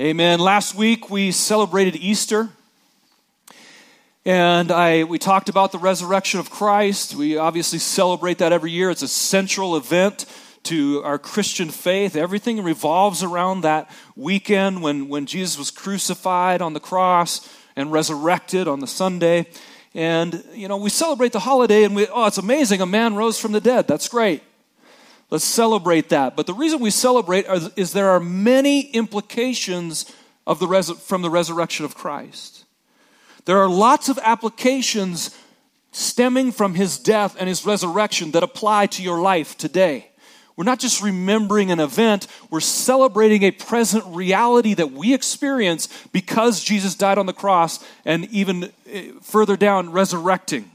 Amen. Last week we celebrated Easter. And I, we talked about the resurrection of Christ. We obviously celebrate that every year. It's a central event to our Christian faith. Everything revolves around that weekend when, when Jesus was crucified on the cross and resurrected on the Sunday. And, you know, we celebrate the holiday and we, oh, it's amazing. A man rose from the dead. That's great. Let's celebrate that. But the reason we celebrate is there are many implications of the res- from the resurrection of Christ. There are lots of applications stemming from his death and his resurrection that apply to your life today. We're not just remembering an event, we're celebrating a present reality that we experience because Jesus died on the cross and even eh, further down, resurrecting.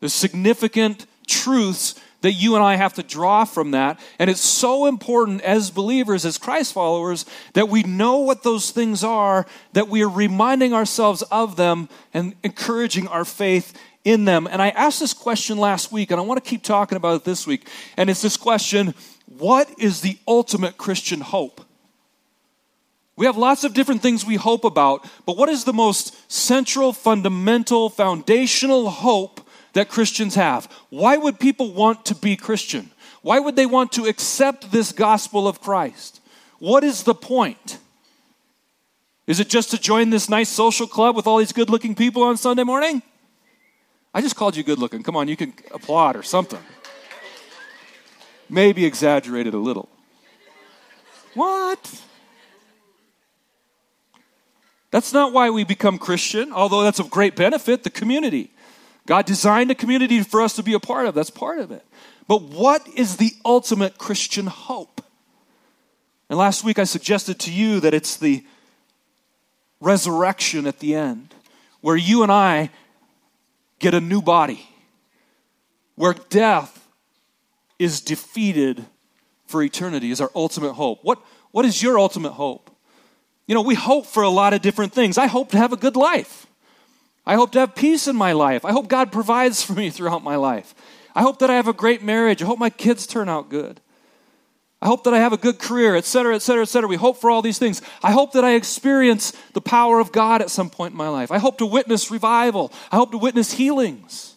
There's significant truths that you and I have to draw from that. And it's so important as believers, as Christ followers, that we know what those things are, that we are reminding ourselves of them and encouraging our faith in them. And I asked this question last week, and I want to keep talking about it this week. And it's this question What is the ultimate Christian hope? We have lots of different things we hope about, but what is the most central, fundamental, foundational hope that Christians have. Why would people want to be Christian? Why would they want to accept this gospel of Christ? What is the point? Is it just to join this nice social club with all these good looking people on Sunday morning? I just called you good looking. Come on, you can applaud or something. Maybe exaggerated a little. What? That's not why we become Christian, although that's of great benefit, the community. God designed a community for us to be a part of. That's part of it. But what is the ultimate Christian hope? And last week I suggested to you that it's the resurrection at the end, where you and I get a new body, where death is defeated for eternity, is our ultimate hope. What, what is your ultimate hope? You know, we hope for a lot of different things. I hope to have a good life. I hope to have peace in my life. I hope God provides for me throughout my life. I hope that I have a great marriage. I hope my kids turn out good. I hope that I have a good career, et cetera, et cetera, et cetera. We hope for all these things. I hope that I experience the power of God at some point in my life. I hope to witness revival. I hope to witness healings.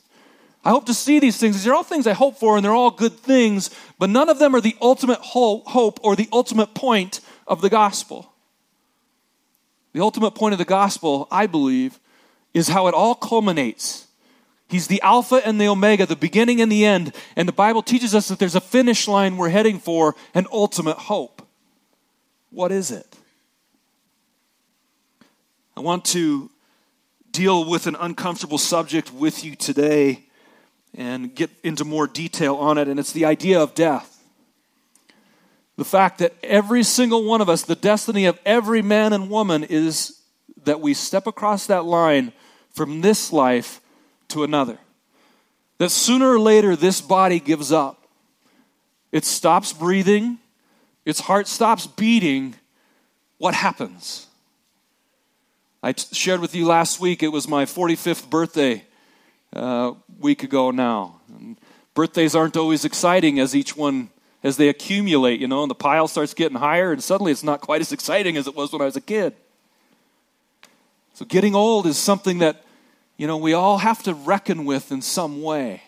I hope to see these things. These are all things I hope for, and they're all good things, but none of them are the ultimate hope or the ultimate point of the gospel. The ultimate point of the gospel, I believe, is how it all culminates. He's the Alpha and the Omega, the beginning and the end. And the Bible teaches us that there's a finish line we're heading for, an ultimate hope. What is it? I want to deal with an uncomfortable subject with you today and get into more detail on it, and it's the idea of death. The fact that every single one of us, the destiny of every man and woman is that we step across that line from this life to another. That sooner or later, this body gives up. It stops breathing, its heart stops beating. What happens? I t- shared with you last week, it was my 45th birthday uh, week ago now. And birthdays aren't always exciting as each one as they accumulate, you know, and the pile starts getting higher, and suddenly it's not quite as exciting as it was when I was a kid. So getting old is something that, you know, we all have to reckon with in some way.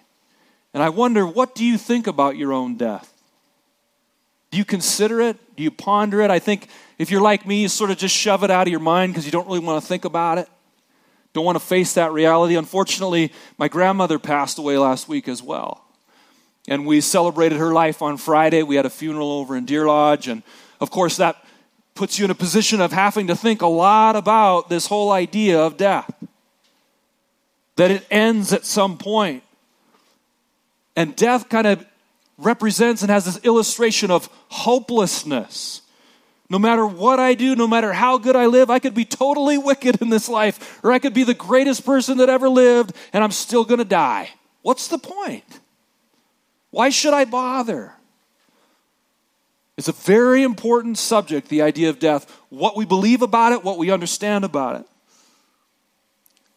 And I wonder, what do you think about your own death? Do you consider it? Do you ponder it? I think if you're like me, you sort of just shove it out of your mind because you don't really want to think about it. Don't want to face that reality. Unfortunately, my grandmother passed away last week as well. And we celebrated her life on Friday. We had a funeral over in Deer Lodge. And of course, that puts you in a position of having to think a lot about this whole idea of death. That it ends at some point. And death kind of represents and has this illustration of hopelessness. No matter what I do, no matter how good I live, I could be totally wicked in this life, or I could be the greatest person that ever lived, and I'm still going to die. What's the point? Why should I bother? It's a very important subject, the idea of death, what we believe about it, what we understand about it.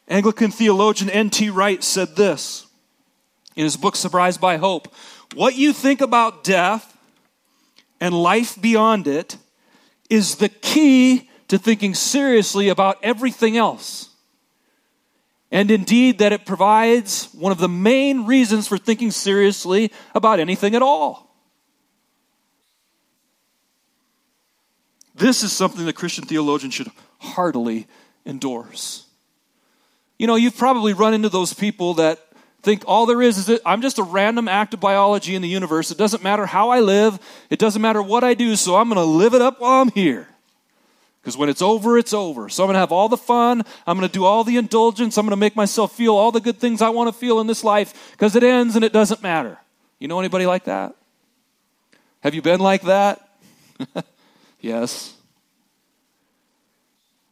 Anglican theologian N.T. Wright said this in his book, Surprised by Hope What you think about death and life beyond it is the key to thinking seriously about everything else. And indeed, that it provides one of the main reasons for thinking seriously about anything at all. This is something the Christian theologian should heartily endorse. You know, you've probably run into those people that think all there is is that I'm just a random act of biology in the universe. It doesn't matter how I live, it doesn't matter what I do, so I'm going to live it up while I'm here. Because when it's over, it's over. So I'm going to have all the fun. I'm going to do all the indulgence. I'm going to make myself feel all the good things I want to feel in this life because it ends and it doesn't matter. You know anybody like that? Have you been like that? yes.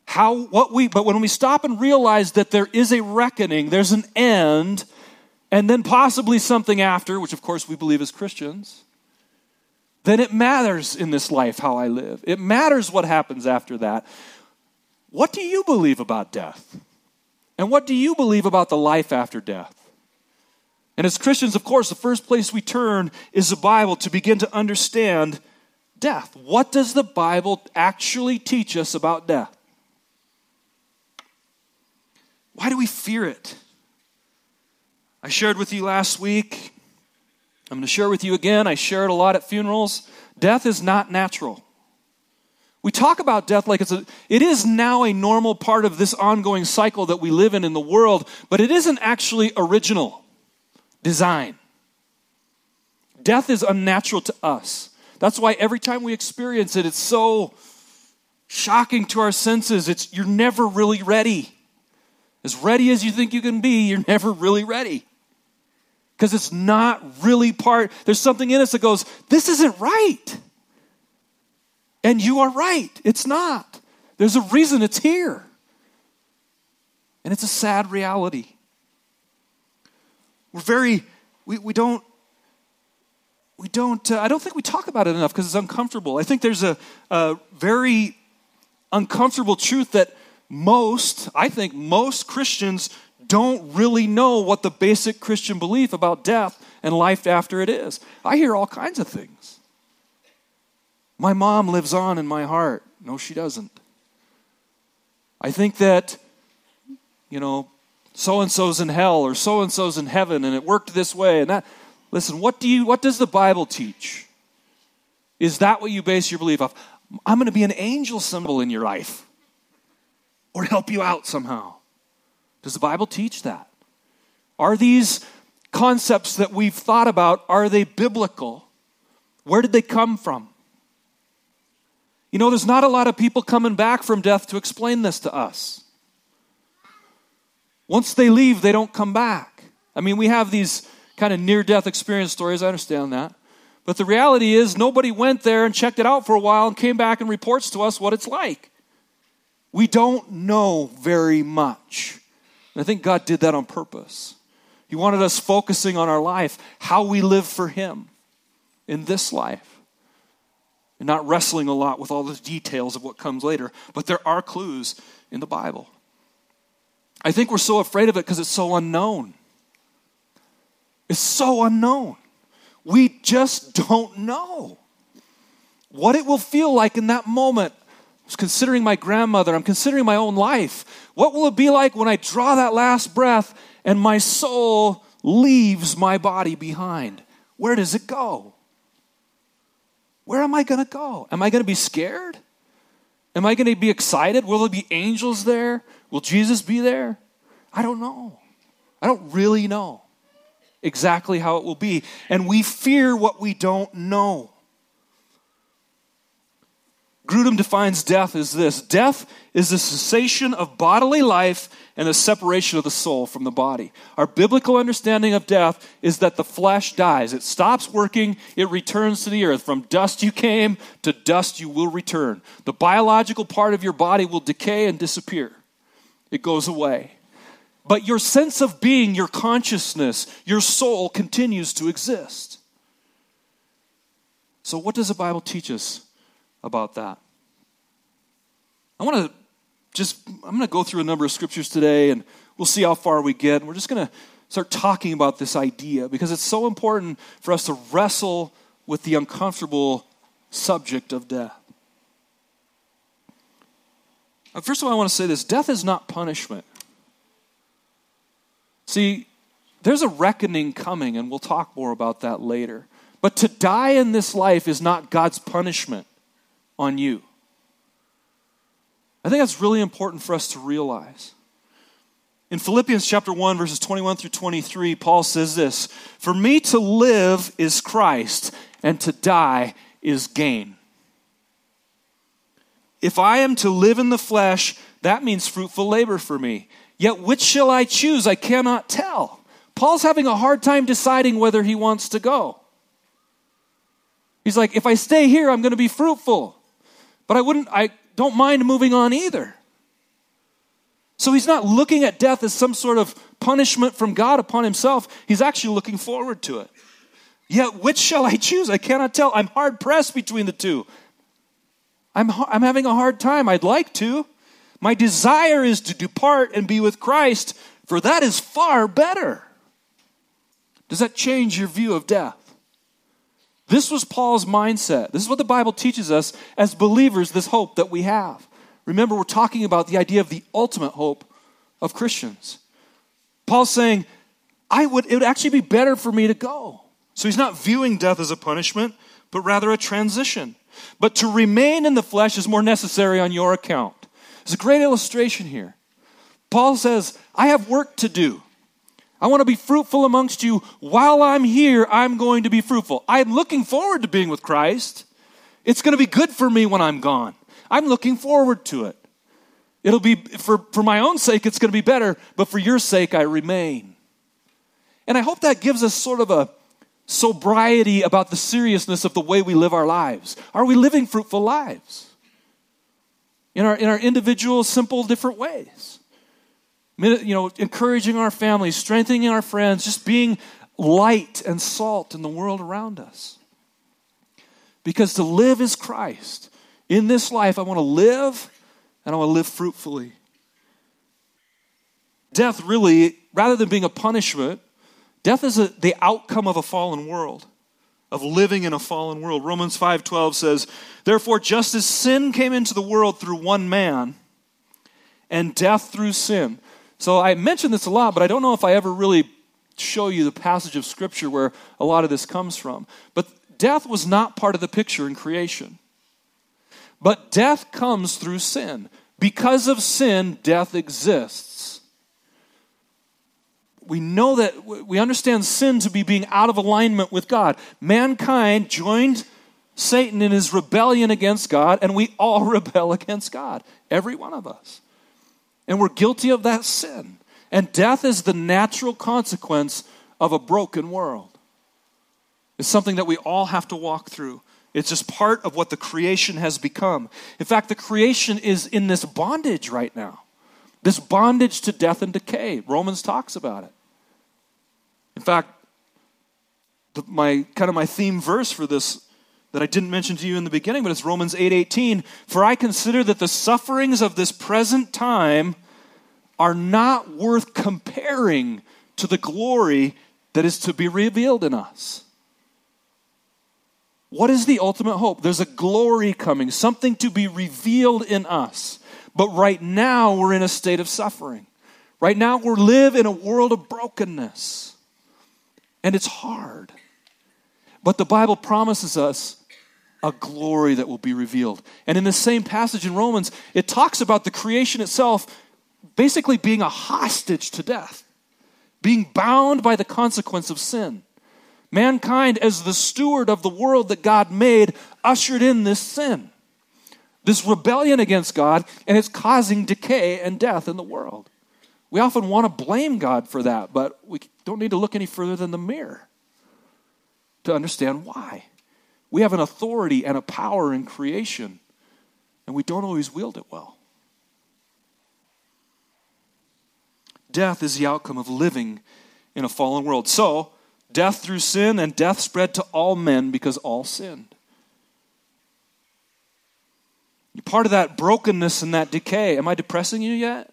How, what we, but when we stop and realize that there is a reckoning, there's an end, and then possibly something after, which of course we believe as Christians, then it matters in this life how I live. It matters what happens after that. What do you believe about death? And what do you believe about the life after death? And as Christians, of course, the first place we turn is the Bible to begin to understand death. What does the Bible actually teach us about death? Why do we fear it? I shared with you last week I'm going to share with you again. I share it a lot at funerals. Death is not natural. We talk about death like it's a, it is now a normal part of this ongoing cycle that we live in in the world, but it isn't actually original design. Death is unnatural to us. That's why every time we experience it, it's so shocking to our senses. It's, you're never really ready. As ready as you think you can be, you're never really ready because it's not really part. There's something in us that goes, This isn't right. And you are right. It's not. There's a reason it's here. And it's a sad reality. We're very, we, we don't, we don't, uh, I don't think we talk about it enough because it's uncomfortable. I think there's a, a very uncomfortable truth that most, I think most Christians don't really know what the basic Christian belief about death and life after it is. I hear all kinds of things. My mom lives on in my heart. No, she doesn't. I think that, you know, so and so's in hell or so and so's in heaven and it worked this way and that. Listen, what do you what does the Bible teach? Is that what you base your belief off? I'm going to be an angel symbol in your life or help you out somehow. Does the Bible teach that? Are these concepts that we've thought about are they biblical? Where did they come from? You know, there's not a lot of people coming back from death to explain this to us. Once they leave, they don't come back. I mean, we have these kind of near death experience stories, I understand that. But the reality is, nobody went there and checked it out for a while and came back and reports to us what it's like. We don't know very much. And I think God did that on purpose. He wanted us focusing on our life, how we live for Him in this life, and not wrestling a lot with all the details of what comes later. But there are clues in the Bible. I think we're so afraid of it because it's so unknown. It's so unknown. We just don't know what it will feel like in that moment I was considering my grandmother. I'm considering my own life. What will it be like when I draw that last breath and my soul leaves my body behind? Where does it go? Where am I going to go? Am I going to be scared? Am I going to be excited? Will there be angels there? Will Jesus be there? I don't know. I don't really know exactly how it will be. And we fear what we don't know. Grudem defines death as this death is the cessation of bodily life and the separation of the soul from the body. Our biblical understanding of death is that the flesh dies. It stops working, it returns to the earth. From dust you came, to dust you will return. The biological part of your body will decay and disappear, it goes away. But your sense of being, your consciousness, your soul continues to exist. So, what does the Bible teach us about that. I want to just, I'm going to go through a number of scriptures today and we'll see how far we get. We're just going to start talking about this idea because it's so important for us to wrestle with the uncomfortable subject of death. First of all, I want to say this death is not punishment. See, there's a reckoning coming, and we'll talk more about that later. But to die in this life is not God's punishment on you. I think that's really important for us to realize. In Philippians chapter 1 verses 21 through 23, Paul says this, "For me to live is Christ, and to die is gain." If I am to live in the flesh, that means fruitful labor for me. Yet which shall I choose? I cannot tell. Paul's having a hard time deciding whether he wants to go. He's like, if I stay here, I'm going to be fruitful. But I wouldn't, I don't mind moving on either. So he's not looking at death as some sort of punishment from God upon himself. He's actually looking forward to it. Yet, which shall I choose? I cannot tell. I'm hard pressed between the two. I'm, I'm having a hard time. I'd like to. My desire is to depart and be with Christ, for that is far better. Does that change your view of death? This was Paul's mindset. This is what the Bible teaches us as believers, this hope that we have. Remember, we're talking about the idea of the ultimate hope of Christians. Paul's saying, I would, it would actually be better for me to go. So he's not viewing death as a punishment, but rather a transition. But to remain in the flesh is more necessary on your account. There's a great illustration here. Paul says, I have work to do. I want to be fruitful amongst you. While I'm here, I'm going to be fruitful. I'm looking forward to being with Christ. It's going to be good for me when I'm gone. I'm looking forward to it. It'll be, for, for my own sake, it's going to be better, but for your sake, I remain. And I hope that gives us sort of a sobriety about the seriousness of the way we live our lives. Are we living fruitful lives? In our, in our individual, simple, different ways you know, encouraging our families, strengthening our friends, just being light and salt in the world around us. Because to live is Christ. In this life, I want to live and I want to live fruitfully. Death really, rather than being a punishment, death is a, the outcome of a fallen world, of living in a fallen world. Romans 5:12 says, "Therefore just as sin came into the world through one man, and death through sin, so I mention this a lot, but I don't know if I ever really show you the passage of Scripture where a lot of this comes from. But death was not part of the picture in creation. But death comes through sin. Because of sin, death exists. We know that, we understand sin to be being out of alignment with God. Mankind joined Satan in his rebellion against God, and we all rebel against God. Every one of us. And we're guilty of that sin. And death is the natural consequence of a broken world. It's something that we all have to walk through. It's just part of what the creation has become. In fact, the creation is in this bondage right now. This bondage to death and decay. Romans talks about it. In fact, the, my kind of my theme verse for this that I didn't mention to you in the beginning, but it's Romans 8:18, "For I consider that the sufferings of this present time are not worth comparing to the glory that is to be revealed in us." What is the ultimate hope? There's a glory coming, something to be revealed in us. But right now we're in a state of suffering. Right now we live in a world of brokenness. And it's hard. But the Bible promises us a glory that will be revealed. And in the same passage in Romans, it talks about the creation itself basically being a hostage to death, being bound by the consequence of sin. Mankind, as the steward of the world that God made, ushered in this sin, this rebellion against God, and it's causing decay and death in the world. We often want to blame God for that, but we don't need to look any further than the mirror to understand why. We have an authority and a power in creation, and we don't always wield it well. Death is the outcome of living in a fallen world. So, death through sin, and death spread to all men because all sinned. Part of that brokenness and that decay. Am I depressing you yet?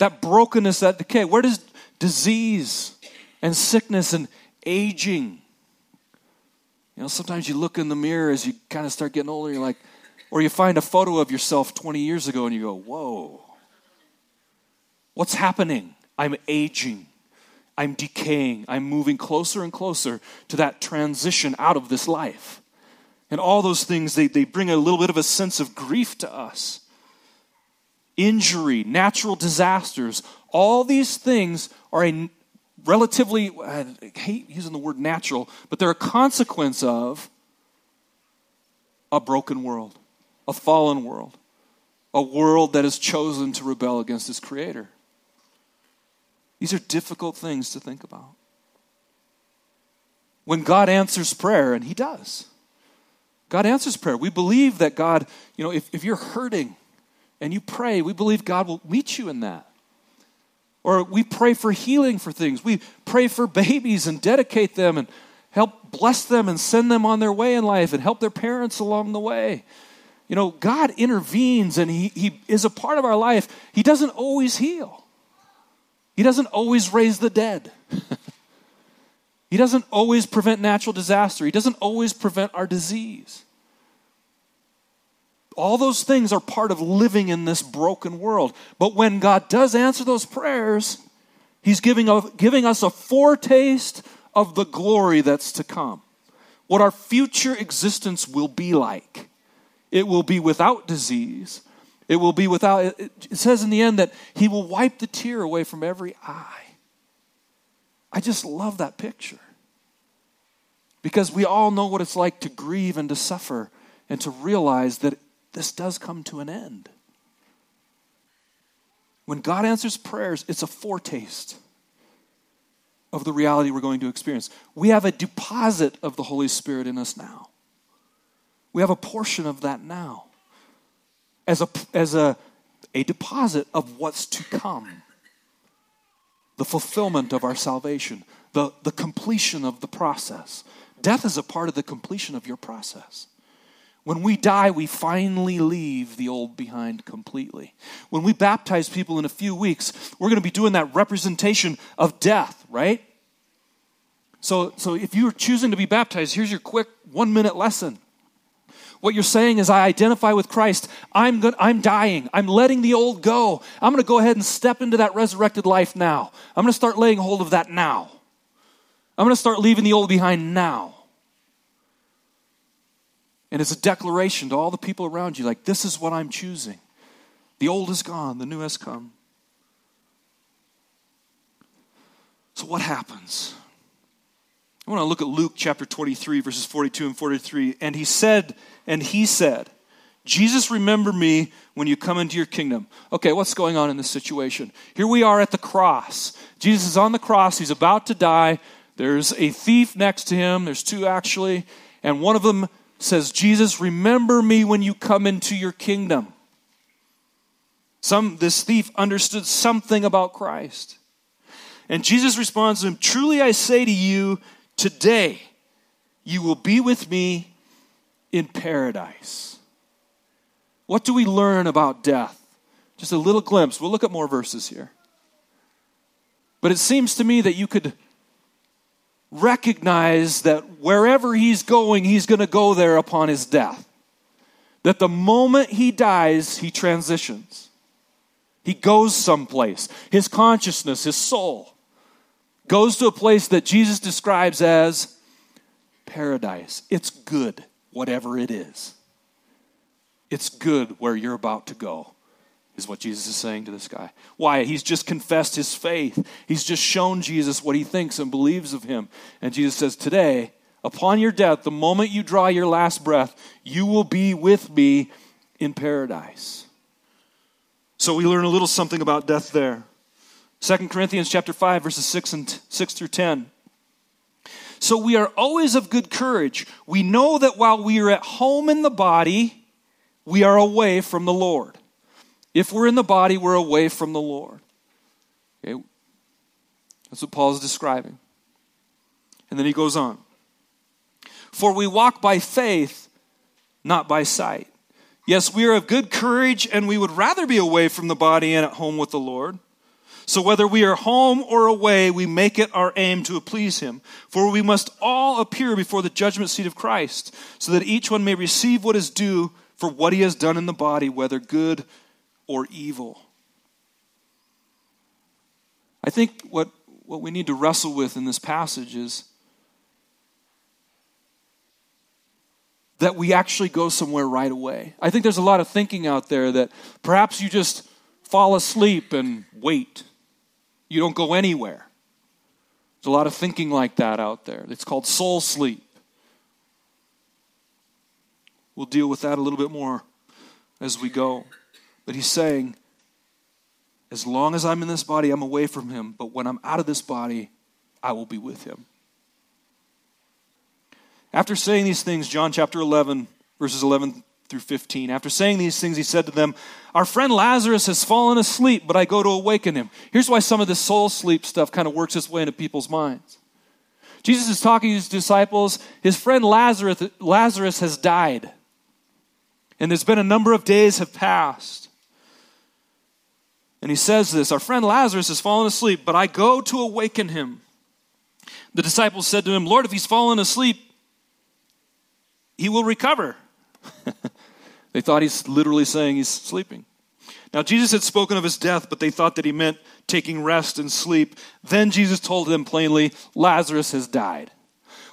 That brokenness, that decay. Where does disease and sickness and aging you know, sometimes you look in the mirror as you kind of start getting older, you're like, Or you find a photo of yourself 20 years ago and you go, whoa, what's happening? I'm aging. I'm decaying. I'm moving closer and closer to that transition out of this life. And all those things, they, they bring a little bit of a sense of grief to us. Injury, natural disasters, all these things are a relatively, I hate using the word natural, but they're a consequence of a broken world, a fallen world, a world that has chosen to rebel against its creator. These are difficult things to think about. When God answers prayer, and He does, God answers prayer. We believe that God, you know, if, if you're hurting and you pray, we believe God will meet you in that. Or we pray for healing for things. We pray for babies and dedicate them and help bless them and send them on their way in life and help their parents along the way. You know, God intervenes and he, he is a part of our life. He doesn't always heal, He doesn't always raise the dead. he doesn't always prevent natural disaster, He doesn't always prevent our disease. All those things are part of living in this broken world. But when God does answer those prayers, He's giving, a, giving us a foretaste of the glory that's to come. What our future existence will be like. It will be without disease. It will be without, it says in the end that He will wipe the tear away from every eye. I just love that picture. Because we all know what it's like to grieve and to suffer and to realize that this does come to an end. When God answers prayers, it's a foretaste of the reality we're going to experience. We have a deposit of the Holy Spirit in us now. We have a portion of that now as a, as a, a deposit of what's to come. The fulfillment of our salvation, the, the completion of the process. Death is a part of the completion of your process. When we die, we finally leave the old behind completely. When we baptize people in a few weeks, we're going to be doing that representation of death, right? So, so if you're choosing to be baptized, here's your quick one minute lesson. What you're saying is, I identify with Christ. I'm, good, I'm dying. I'm letting the old go. I'm going to go ahead and step into that resurrected life now. I'm going to start laying hold of that now. I'm going to start leaving the old behind now. And it's a declaration to all the people around you like, this is what I'm choosing. The old is gone, the new has come. So, what happens? I want to look at Luke chapter 23, verses 42 and 43. And he said, and he said, Jesus, remember me when you come into your kingdom. Okay, what's going on in this situation? Here we are at the cross. Jesus is on the cross. He's about to die. There's a thief next to him. There's two actually. And one of them says, Jesus, remember me when you come into your kingdom. Some, this thief understood something about Christ. And Jesus responds to him, Truly I say to you, today you will be with me in paradise. What do we learn about death? Just a little glimpse. We'll look at more verses here. But it seems to me that you could recognize that wherever he's going, he's going to go there upon his death. That the moment he dies, he transitions. He goes someplace. His consciousness, his soul, goes to a place that Jesus describes as paradise. It's good, whatever it is. It's good where you're about to go is what Jesus is saying to this guy. Why? He's just confessed his faith. He's just shown Jesus what he thinks and believes of him. And Jesus says, Today, upon your death, the moment you draw your last breath, you will be with me in paradise. So we learn a little something about death there. 2 Corinthians chapter 5 verses 6 and 6 through 10. So we are always of good courage. We know that while we are at home in the body, we are away from the Lord. If we're in the body, we're away from the Lord. Okay? That's what Paul is describing. And then he goes on. For we walk by faith, not by sight. Yes, we are of good courage, and we would rather be away from the body and at home with the Lord. So whether we are home or away, we make it our aim to please him. For we must all appear before the judgment seat of Christ, so that each one may receive what is due for what he has done in the body, whether good or evil. I think what, what we need to wrestle with in this passage is that we actually go somewhere right away. I think there's a lot of thinking out there that perhaps you just fall asleep and wait. You don't go anywhere. There's a lot of thinking like that out there. It's called soul sleep. We'll deal with that a little bit more as we go. But he's saying, as long as I'm in this body, I'm away from him. But when I'm out of this body, I will be with him. After saying these things, John chapter 11, verses 11 through 15, after saying these things, he said to them, Our friend Lazarus has fallen asleep, but I go to awaken him. Here's why some of this soul sleep stuff kind of works its way into people's minds. Jesus is talking to his disciples. His friend Lazarus, Lazarus has died. And there's been a number of days have passed. And he says this Our friend Lazarus has fallen asleep, but I go to awaken him. The disciples said to him, Lord, if he's fallen asleep, he will recover. they thought he's literally saying he's sleeping. Now, Jesus had spoken of his death, but they thought that he meant taking rest and sleep. Then Jesus told them plainly, Lazarus has died.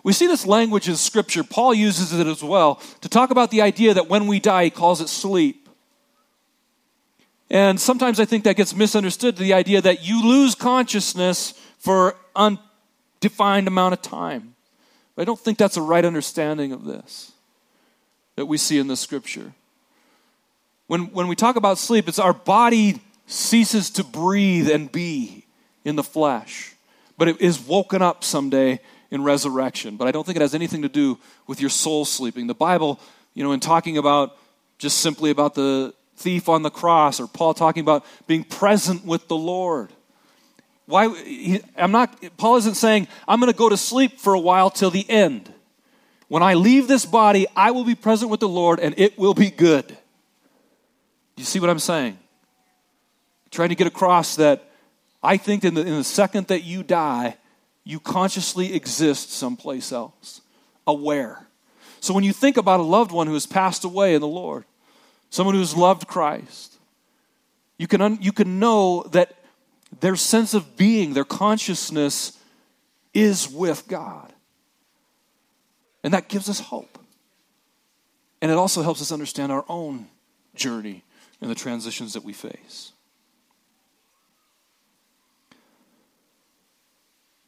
We see this language in Scripture. Paul uses it as well to talk about the idea that when we die, he calls it sleep. And sometimes I think that gets misunderstood the idea that you lose consciousness for undefined amount of time. But I don't think that's a right understanding of this that we see in the scripture. When, when we talk about sleep, it's our body ceases to breathe and be in the flesh, but it is woken up someday in resurrection. But I don't think it has anything to do with your soul sleeping. The Bible, you know, in talking about just simply about the thief on the cross or Paul talking about being present with the Lord. Why he, I'm not Paul isn't saying I'm going to go to sleep for a while till the end. When I leave this body, I will be present with the Lord and it will be good. You see what I'm saying? trying to get across that I think in the, in the second that you die, you consciously exist someplace else, aware. So when you think about a loved one who has passed away in the Lord, someone who's loved Christ, you can, un, you can know that their sense of being, their consciousness is with God. And that gives us hope. And it also helps us understand our own journey and the transitions that we face.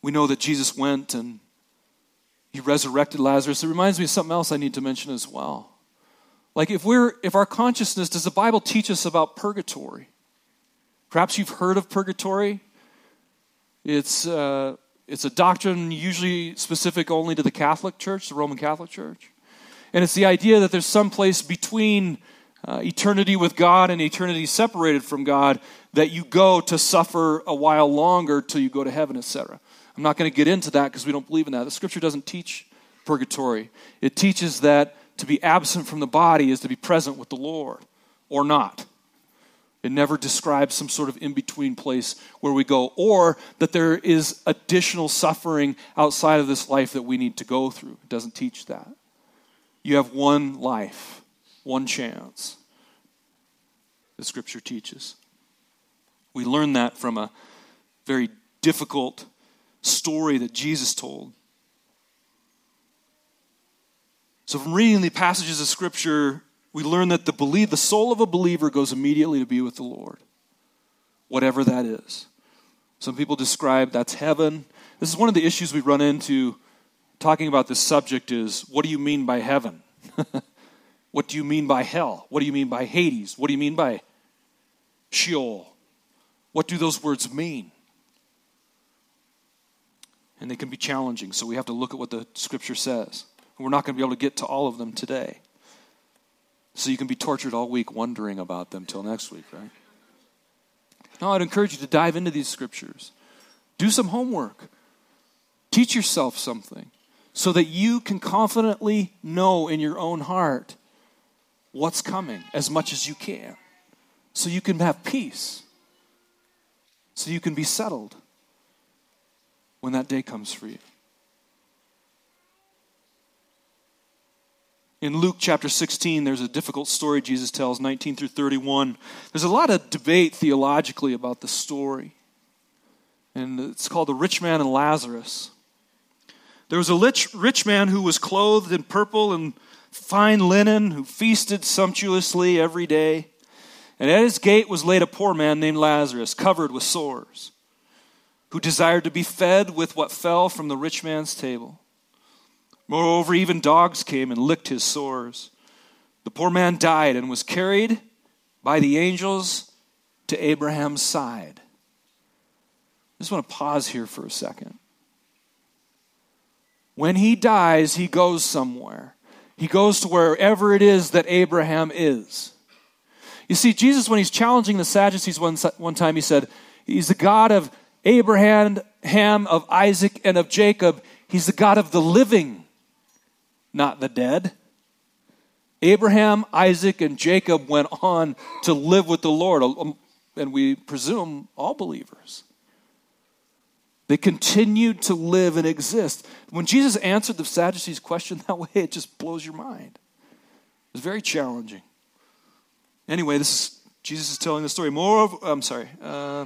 We know that Jesus went and he resurrected Lazarus. It reminds me of something else I need to mention as well. Like if we're if our consciousness does the Bible teach us about purgatory? Perhaps you've heard of purgatory. It's uh, it's a doctrine usually specific only to the Catholic Church, the Roman Catholic Church, and it's the idea that there's some place between uh, eternity with God and eternity separated from God that you go to suffer a while longer till you go to heaven, etc. I'm not going to get into that because we don't believe in that. The Scripture doesn't teach purgatory. It teaches that to be absent from the body is to be present with the Lord or not. It never describes some sort of in between place where we go, or that there is additional suffering outside of this life that we need to go through. It doesn't teach that. You have one life, one chance. The scripture teaches. We learn that from a very difficult story that Jesus told. So, from reading the passages of Scripture, we learn that the, believe, the soul of a believer goes immediately to be with the Lord, whatever that is. Some people describe that's heaven. This is one of the issues we run into talking about this subject is what do you mean by heaven? what do you mean by hell? What do you mean by Hades? What do you mean by Sheol? What do those words mean? And they can be challenging, so we have to look at what the scripture says. We're not going to be able to get to all of them today. So you can be tortured all week wondering about them till next week, right? No, I'd encourage you to dive into these scriptures. Do some homework. Teach yourself something so that you can confidently know in your own heart what's coming as much as you can. So you can have peace. So you can be settled when that day comes for you. In Luke chapter 16, there's a difficult story Jesus tells, 19 through 31. There's a lot of debate theologically about the story. And it's called The Rich Man and Lazarus. There was a rich, rich man who was clothed in purple and fine linen, who feasted sumptuously every day. And at his gate was laid a poor man named Lazarus, covered with sores, who desired to be fed with what fell from the rich man's table. Moreover, even dogs came and licked his sores. The poor man died and was carried by the angels to Abraham's side. I just want to pause here for a second. When he dies, he goes somewhere. He goes to wherever it is that Abraham is. You see, Jesus, when he's challenging the Sadducees one, one time, he said, He's the God of Abraham, Ham, of Isaac, and of Jacob. He's the God of the living, not the dead. Abraham, Isaac, and Jacob went on to live with the Lord, um, and we presume all believers. They continued to live and exist. When Jesus answered the Sadducees' question that way, it just blows your mind. It was very challenging. Anyway, this is Jesus is telling the story. More, I'm sorry. Uh,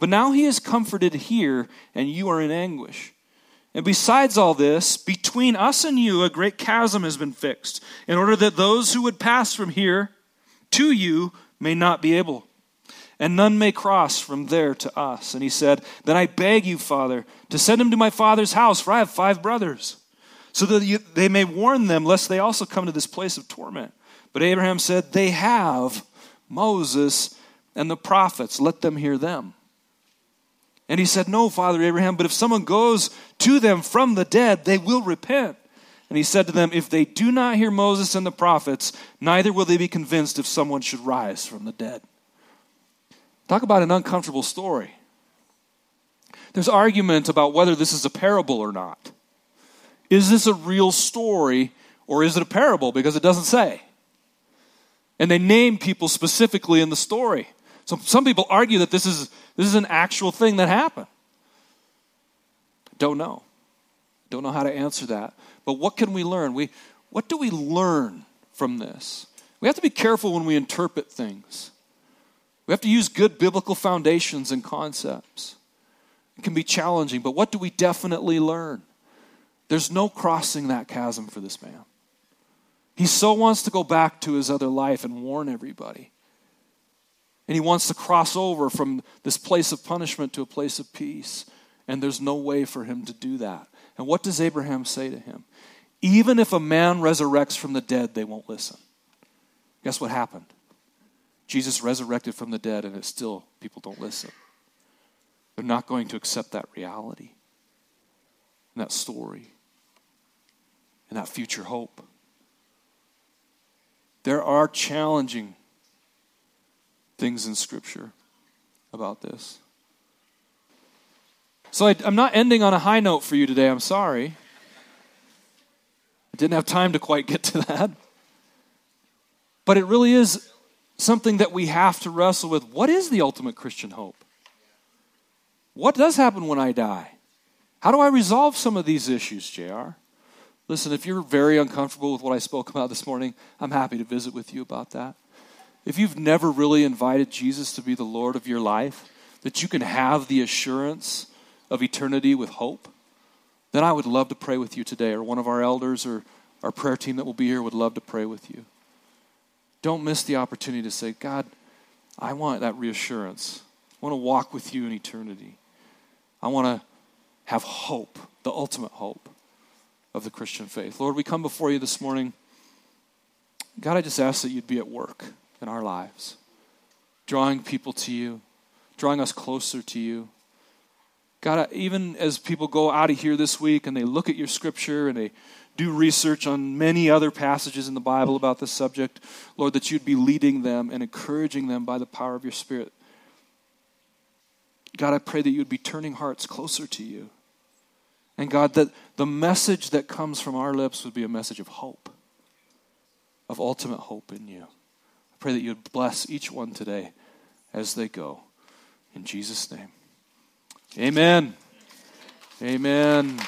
But now he is comforted here, and you are in anguish. And besides all this, between us and you a great chasm has been fixed, in order that those who would pass from here to you may not be able, and none may cross from there to us. And he said, Then I beg you, Father, to send him to my father's house, for I have five brothers, so that you, they may warn them, lest they also come to this place of torment. But Abraham said, They have Moses and the prophets, let them hear them. And he said, No, Father Abraham, but if someone goes to them from the dead, they will repent. And he said to them, If they do not hear Moses and the prophets, neither will they be convinced if someone should rise from the dead. Talk about an uncomfortable story. There's argument about whether this is a parable or not. Is this a real story or is it a parable? Because it doesn't say. And they name people specifically in the story. So some people argue that this is, this is an actual thing that happened. Don't know. Don't know how to answer that. But what can we learn? We, what do we learn from this? We have to be careful when we interpret things. We have to use good biblical foundations and concepts. It can be challenging, but what do we definitely learn? There's no crossing that chasm for this man. He so wants to go back to his other life and warn everybody. And he wants to cross over from this place of punishment to a place of peace. And there's no way for him to do that. And what does Abraham say to him? Even if a man resurrects from the dead, they won't listen. Guess what happened? Jesus resurrected from the dead, and it's still, people don't listen. They're not going to accept that reality, and that story, and that future hope. There are challenging things in Scripture about this. So I, am not ending on a high note for you today. I'm sorry. I didn't have time to quite get to that. But it really is something that we have to wrestle with. What is the ultimate Christian hope? What does happen when I die? How do I resolve some of these issues, JR? Listen, if you're very uncomfortable with what I spoke about this morning, I'm happy to visit with you about that. If you've never really invited Jesus to be the Lord of your life, that you can have the assurance of eternity with hope, then I would love to pray with you today, or one of our elders or our prayer team that will be here would love to pray with you. Don't miss the opportunity to say, God, I want that reassurance. I want to walk with you in eternity. I want to have hope, the ultimate hope of the Christian faith. Lord, we come before you this morning. God, I just ask that you'd be at work in our lives, drawing people to you, drawing us closer to you. God, even as people go out of here this week and they look at your scripture and they do research on many other passages in the Bible about this subject, Lord, that you'd be leading them and encouraging them by the power of your Spirit. God, I pray that you'd be turning hearts closer to you. And God, that the message that comes from our lips would be a message of hope, of ultimate hope in you. Pray that you'd bless each one today as they go. In Jesus' name. Amen. Amen.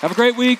Have a great week.